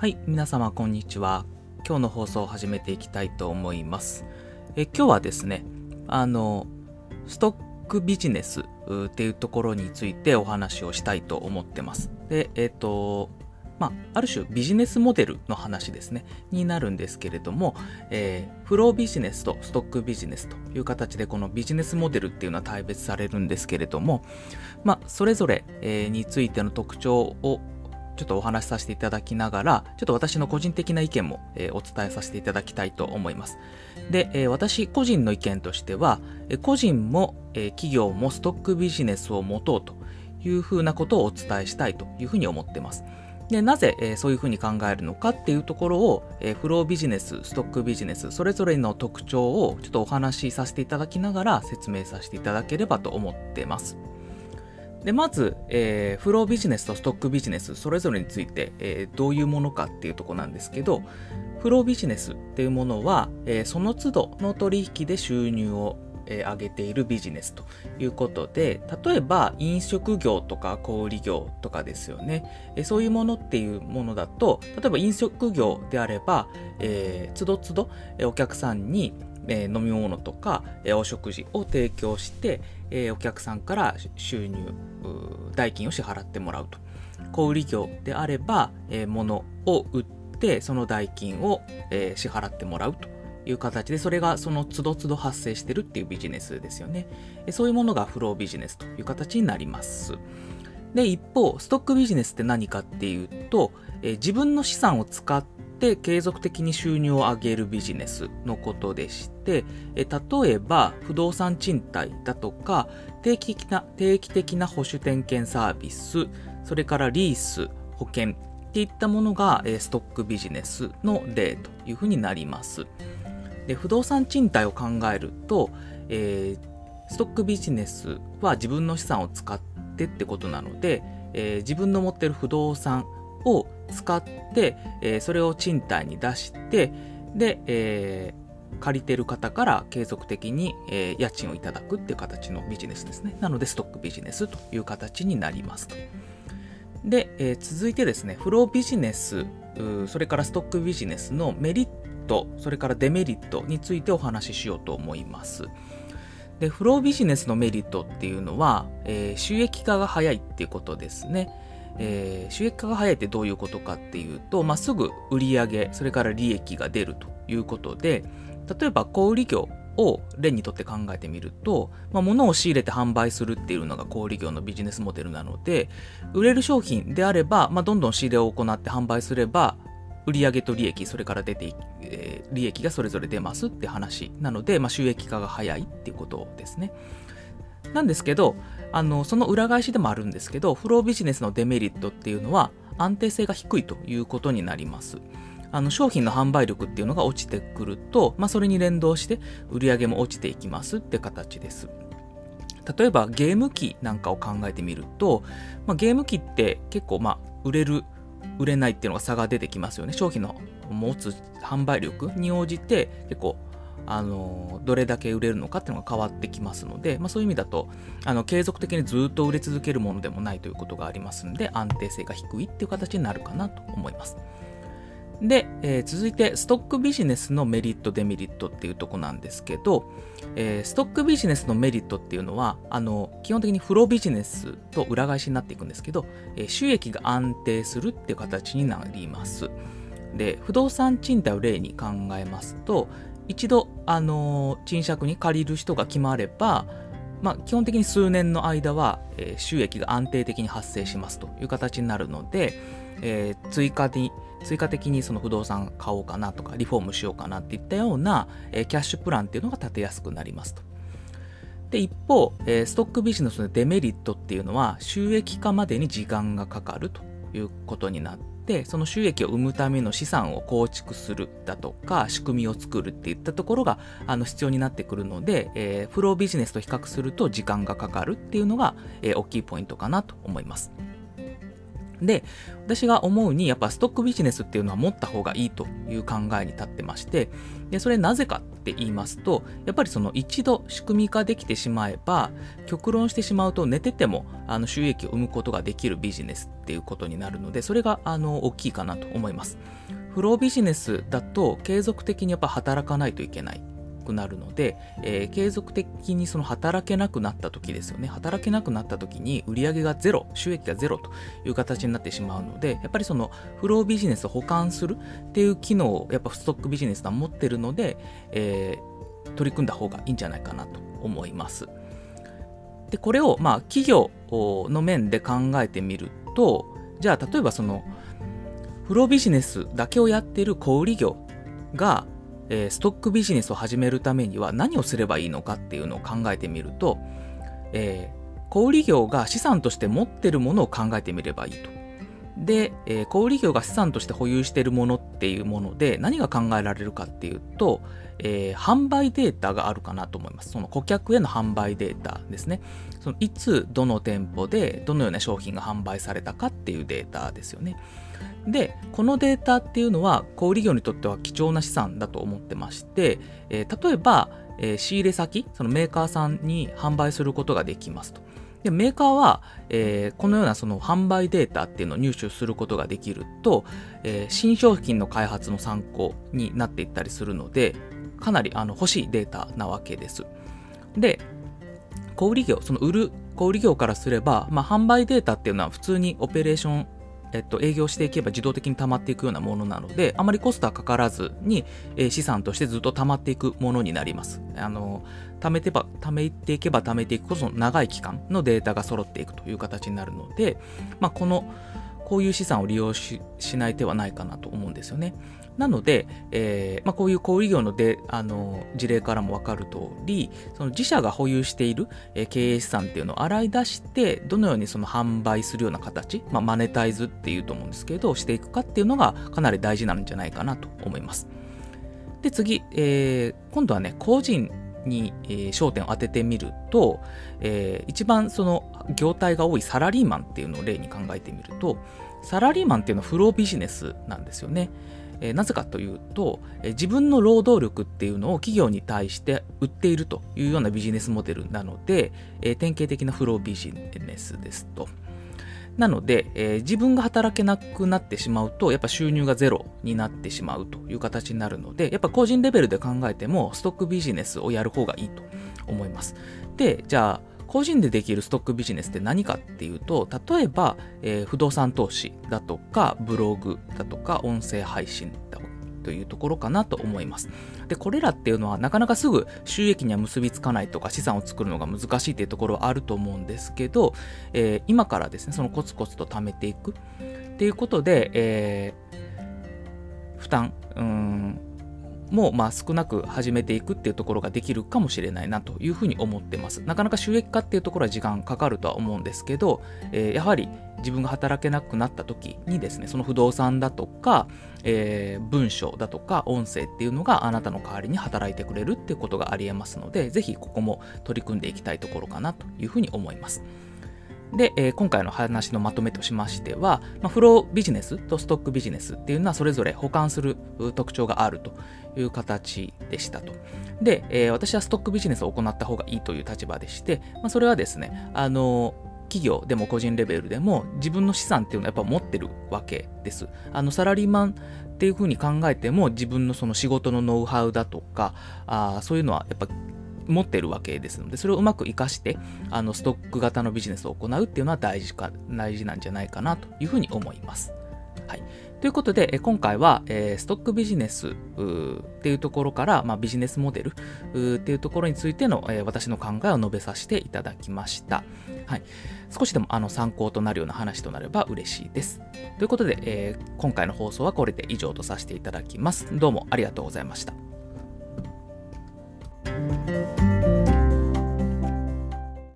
はい、皆様こんにちは。今日の放送を始めていきたいと思います。え今日はですね、あの、ストックビジネスっていうところについてお話をしたいと思ってます。で、えっ、と、まあ、ある種ビジネスモデルの話ですね、になるんですけれども、えーフロービジネスとストックビジネスという形でこのビジネスモデルっていうのは大別されるんですけれども、まあ、それぞれ、えーについての特徴をちょっとお話しさせていただきながら、ちょっと私の個人的な意見も、えーお伝えさせていただきたいと思います。で、えー私個人の意見としては、え個人も、えー企業もストックビジネスを持とうというふうなことをお伝えしたいというふうに思ってます。で、なぜ、えーそういうふうに考えるのかっていうところを、えーフロービジネス、ストックビジネス、それぞれの特徴をちょっとお話しさせていただきながら説明させていただければと思ってます。で、まず、えーフロービジネスとストックビジネス、それぞれについて、えーどういうものかっていうとこなんですけど、フロービジネスっていうものは、えーその都度の取引で収入を、えー上げているビジネスということで、例えば飲食業とか小売業とかですよね。えーそういうものっていうものだと、例えば飲食業であれば、えー、つどつど、お客さんに、飲み物とか、お食事を提供して、えーお客さんから収入、代金を支払ってもらうと。小売業であれば、えー物を売って、その代金を、えー支払ってもらうという形で、それがその都度都度発生してるっていうビジネスですよね。そういうものがフロービジネスという形になります。で、一方、ストックビジネスって何かっていうと、えー自分の資産を使って継続的に収入を上げるビジネスのことでして、え例えば不動産賃貸だとか定期的な定期的な保守点検サービスそれからリース保険っていったものが、えストックビジネスの例というふうになります。で不動産賃貸を考えると、えーストックビジネスは自分の資産を使ってってことなので、えー自分の持ってる不動産を使って、えーそれを賃貸に出してで、えー借りてる方から継続的に、えー家賃をいただくっていう形のビジネスですね。なので、ストックビジネスという形になりますと。で、え続いてですね、フロービジネス、それからストックビジネスのメリット、それからデメリットについてお話ししようと思います。で、フロービジネスのメリットっていうのは、え収益化が早いっていうことですね。えー収益化が早いってどういうことかっていうと、まあ、すぐ売上それから利益が出るということで例えば小売業を例にとって考えてみると、まあ、物を仕入れて販売するっていうのが小売業のビジネスモデルなので売れる商品であれば、まあ、どんどん仕入れを行って販売すれば売上と利益それから出てい、えー利益がそれぞれ出ますって話なので、まあ、収益化が早いっていうことですね。なんですけどあのその裏返しでもあるんですけどフロービジネスのデメリットっていうのは安定性が低いということになります。あの商品の販売力っていうのが落ちてくると、まあ、それに連動して売り上げも落ちていきますって形です。例えばゲーム機なんかを考えてみると、まあ、ゲーム機って結構まあ売れる売れないっていうのが差が出てきますよね。商品の持つ販売力に応じて結構あのどれだけ売れるのかっていうのが変わってきますので、まあ、そういう意味だとあの継続的にずっと売れ続けるものでもないということがありますので安定性が低いっていう形になるかなと思います。で、えー続いてストックビジネスのメリットデメリットっていうとこなんですけど、えーストックビジネスのメリットっていうのはあの基本的にフロービジネスと裏返しになっていくんですけど、えー収益が安定するっていう形になります。で不動産賃貸を例に考えますと一度、あのー賃借に借りる人が決まれば、まあ、基本的に数年の間は、えー収益が安定的に発生しますという形になるので、えー追加に追加的にその不動産買おうかなとかリフォームしようかなっていったような、えーキャッシュプランっていうのが立てやすくなりますと。で一方、えーストックビジネスのデメリットっていうのは収益化までに時間がかかるということになっでその収益を生むための資産を構築するだとか仕組みを作るっていったところがあの必要になってくるので、えーフロービジネスと比較すると時間がかかるっていうのが、えー大きいポイントかなと思います。で、私が思うに、やっぱストックビジネスっていうのは持った方がいいという考えに立ってまして、で、それなぜかって言いますと、やっぱりその一度仕組み化できてしまえば、極論してしまうと寝ててもあの収益を生むことができるビジネスっていうことになるので、それがあの大きいかなと思います。フロービジネスだと継続的にやっぱ働かないといけない。くなるので、えー、継続的にその働けなくなった時ですよね。働けなくなった時に売り上げがゼロ、収益がゼロという形になってしまうので、やっぱりそのフロービジネスを保管するっていう機能をやっぱストックビジネスは持ってるので、えー、取り組んだ方がいいんじゃないかなと思います。で、これをまあ企業の面で考えてみると、じゃあ例えばそのフロービジネスだけをやっている小売業がえー、ストックビジネスを始めるためには何をすればいいのかっていうのを考えてみると、えー、小売業が資産として持ってるものを考えてみればいいと。で、えー、小売業が資産として保有しているものっていうもので何が考えられるかっていうと、えー、販売データがあるかなと思います。その顧客への販売データですね。そのいつ、どの店舗でどのような商品が販売されたかっていうデータですよね。で、このデータっていうのは小売業にとっては貴重な資産だと思ってまして、えー、例えば、えー、仕入れ先、そのメーカーさんに販売することができますと。で、メーカーは、えー、このようなその販売データっていうのを入手することができると、えー、新商品の開発の参考になっていったりするので、かなりあの欲しいデータなわけです。で、小売業、その売る小売業からすれば、まあ、販売データっていうのは普通にオペレーションえっと、営業していけば自動的に溜まっていくようなものなので、あまりコストはかからずに、えー、資産としてずっと溜まっていくものになります。あの、貯めてば、貯めていけば貯めていくこそ長い期間のデータが揃っていくという形になるので、まあ、この、こういう資産を利用しない手はないかなと思うんですよね。なので、えーまあ、こういう小売業のであの事例からも分かる通り、その自社が保有している、えー、経営資産っていうのを洗い出して、どのようにその販売するような形、まあ、マネタイズっていうと思うんですけど、していくかっていうのがかなり大事なんじゃないかなと思います。で、次、えー、今度はね、個人に、えー、焦点を当ててみると、えー、一番その業態が多いサラリーマンっていうのを例に考えてみると、サラリーマンっていうのはフロービジネスなんですよね。えー、なぜかというと、え、自分の労働力っていうのを企業に対して売っているというようなビジネスモデルなので、え、典型的なフロービジネスですと。なので、えー、自分が働けなくなってしまうと、やっぱ収入がゼロになってしまうという形になるので、やっぱ個人レベルで考えても、ストックビジネスをやる方がいいと思います。で、じゃあ、個人でできるストックビジネスって何かっていうと、例えば、えー、不動産投資だとか、ブログだとか、音声配信だというところかなと思います。で、これらっていうのはなかなかすぐ収益には結びつかないとか資産を作るのが難しいっていうところはあると思うんですけど、えー、今からですね、そのコツコツと貯めていくっていうことで、えー、負担、うんもまあ少なく始めていくっていうところができるかもしれないなというふうに思ってます。なかなか収益化っていうところは時間かかるとは思うんですけど、えー、やはり自分が働けなくなった時にですね、その不動産だとか、えー、文章だとか音声っていうのがあなたの代わりに働いてくれるっていうことがありえますので、ぜひここも取り組んでいきたいところかなというふうに思います。で、えー、今回の話のまとめとしましては、まあ、フロービジネスとストックビジネスっていうのはそれぞれ保管する特徴があるという形でしたと。で、えー、私はストックビジネスを行った方がいいという立場でして、まあ、それはですね、あの企業でも個人レベルでも自分の資産っていうのはやっぱ持ってるわけです。あのサラリーマンっていうふうに考えても自分のその仕事のノウハウだとかあそういうのはやっぱ持ってるわけですので、それをうまく活かして、あの、ストック型のビジネスを行うっていうのは大事か、大事なんじゃないかなというふうに思います。はい。ということで、今回は、え、ストックビジネスっていうところから、まあ、ビジネスモデルっていうところについての、え、私の考えを述べさせていただきました。はい。少しでもあの参考となるような話となれば嬉しいです。ということで、え、今回の放送はこれで以上とさせていただきます。どうもありがとうございました。Música